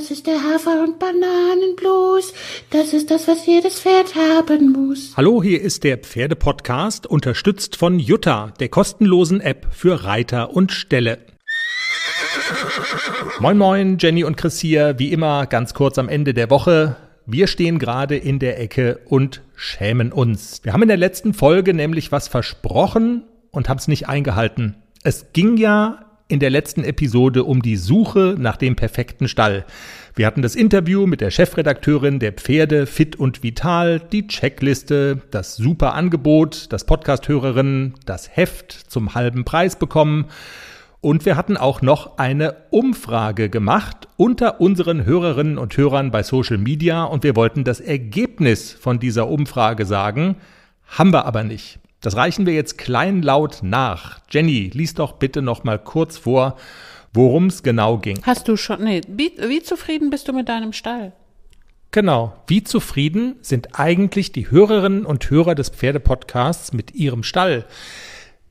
Das ist der Hafer- und Bananenblues. Das ist das, was jedes Pferd haben muss. Hallo, hier ist der Pferdepodcast, unterstützt von Jutta, der kostenlosen App für Reiter und Ställe. Moin moin, Jenny und Chris hier, wie immer ganz kurz am Ende der Woche. Wir stehen gerade in der Ecke und schämen uns. Wir haben in der letzten Folge nämlich was versprochen und haben es nicht eingehalten. Es ging ja in der letzten Episode um die Suche nach dem perfekten Stall. Wir hatten das Interview mit der Chefredakteurin der Pferde Fit und Vital, die Checkliste, das super Angebot, das Podcasthörerinnen, das Heft zum halben Preis bekommen. Und wir hatten auch noch eine Umfrage gemacht unter unseren Hörerinnen und Hörern bei Social Media und wir wollten das Ergebnis von dieser Umfrage sagen, haben wir aber nicht. Das reichen wir jetzt kleinlaut nach. Jenny, lies doch bitte noch mal kurz vor, worum es genau ging. Hast du schon, nee, wie, wie zufrieden bist du mit deinem Stall? Genau. Wie zufrieden sind eigentlich die Hörerinnen und Hörer des Pferdepodcasts mit ihrem Stall?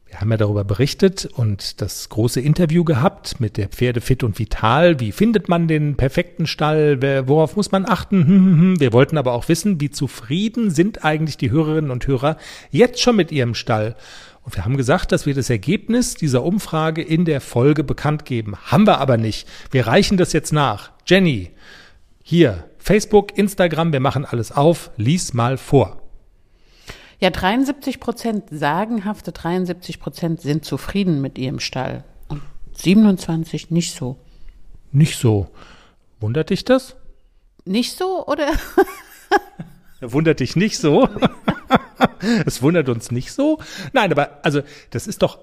Wir haben ja darüber berichtet und das große Interview gehabt mit der Pferde fit und vital. Wie findet man den perfekten Stall? Worauf muss man achten? Hm, hm, hm. Wir wollten aber auch wissen, wie zufrieden sind eigentlich die Hörerinnen und Hörer jetzt schon mit ihrem Stall? Und wir haben gesagt, dass wir das Ergebnis dieser Umfrage in der Folge bekannt geben. Haben wir aber nicht. Wir reichen das jetzt nach. Jenny, hier, Facebook, Instagram, wir machen alles auf. Lies mal vor. Ja, 73 Prozent, sagenhafte 73 Prozent sind zufrieden mit ihrem Stall. Und 27 nicht so. Nicht so. Wundert dich das? Nicht so, oder? Wundert dich nicht so? Es wundert uns nicht so. Nein, aber also das ist doch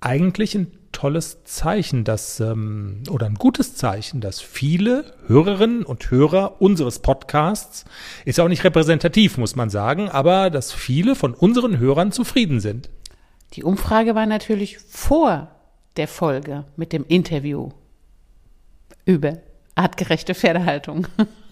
eigentlich ein tolles Zeichen, dass ähm, oder ein gutes Zeichen, dass viele Hörerinnen und Hörer unseres Podcasts ist auch nicht repräsentativ, muss man sagen, aber dass viele von unseren Hörern zufrieden sind. Die Umfrage war natürlich vor der Folge mit dem Interview über artgerechte Pferdehaltung.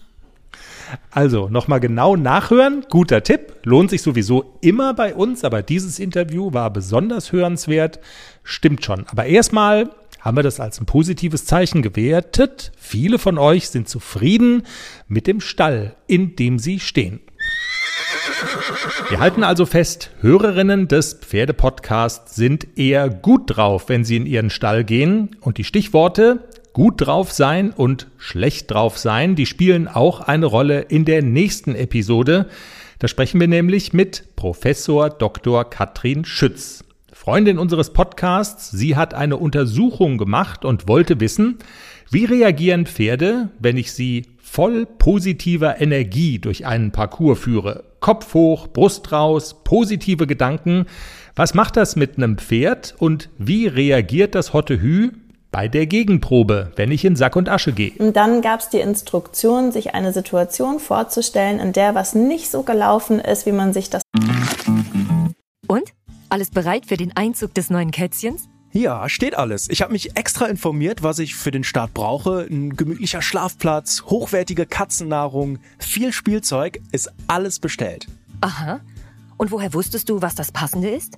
Also nochmal genau nachhören. Guter Tipp. Lohnt sich sowieso immer bei uns, aber dieses Interview war besonders hörenswert. Stimmt schon. Aber erstmal haben wir das als ein positives Zeichen gewertet. Viele von euch sind zufrieden mit dem Stall, in dem sie stehen. Wir halten also fest, Hörerinnen des Pferdepodcasts sind eher gut drauf, wenn sie in ihren Stall gehen. Und die Stichworte gut drauf sein und schlecht drauf sein, die spielen auch eine Rolle in der nächsten Episode. Da sprechen wir nämlich mit Professor Dr. Katrin Schütz. Freundin unseres Podcasts, sie hat eine Untersuchung gemacht und wollte wissen, wie reagieren Pferde, wenn ich sie voll positiver Energie durch einen Parcours führe? Kopf hoch, Brust raus, positive Gedanken. Was macht das mit einem Pferd und wie reagiert das Hotte Hü, bei der Gegenprobe, wenn ich in Sack und Asche gehe. Und dann gab es die Instruktion, sich eine Situation vorzustellen, in der was nicht so gelaufen ist, wie man sich das. Und? Alles bereit für den Einzug des neuen Kätzchens? Ja, steht alles. Ich habe mich extra informiert, was ich für den Start brauche. Ein gemütlicher Schlafplatz, hochwertige Katzennahrung, viel Spielzeug, ist alles bestellt. Aha. Und woher wusstest du, was das Passende ist?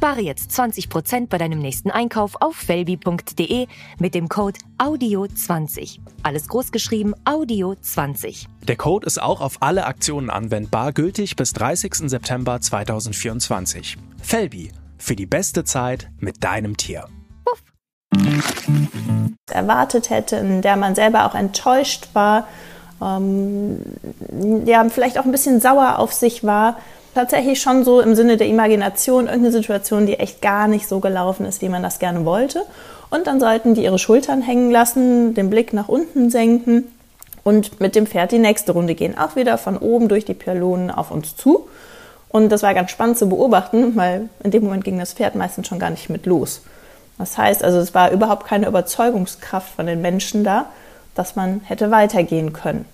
Spare jetzt 20% bei deinem nächsten Einkauf auf felbi.de mit dem Code AUDIO20. Alles großgeschrieben AUDIO20. Der Code ist auch auf alle Aktionen anwendbar, gültig bis 30. September 2024. Felbi, für die beste Zeit mit deinem Tier. Puff. Erwartet hätte, in der man selber auch enttäuscht war, ähm, ja, vielleicht auch ein bisschen sauer auf sich war tatsächlich schon so im Sinne der Imagination irgendeine Situation, die echt gar nicht so gelaufen ist, wie man das gerne wollte. Und dann sollten die ihre Schultern hängen lassen, den Blick nach unten senken und mit dem Pferd die nächste Runde gehen. Auch wieder von oben durch die Pylonen auf uns zu. Und das war ganz spannend zu beobachten, weil in dem Moment ging das Pferd meistens schon gar nicht mit los. Das heißt also, es war überhaupt keine Überzeugungskraft von den Menschen da, dass man hätte weitergehen können.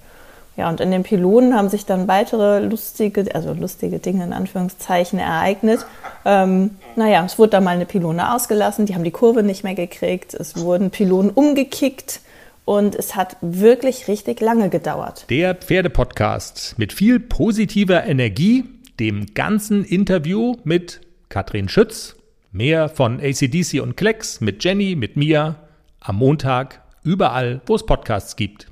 Ja, und in den Pylonen haben sich dann weitere lustige, also lustige Dinge in Anführungszeichen ereignet. Ähm, naja, es wurde da mal eine Pylone ausgelassen, die haben die Kurve nicht mehr gekriegt, es wurden Pylonen umgekickt und es hat wirklich richtig lange gedauert. Der Pferdepodcast mit viel positiver Energie, dem ganzen Interview mit Katrin Schütz, mehr von ACDC und Klecks mit Jenny, mit mir, am Montag, überall, wo es Podcasts gibt.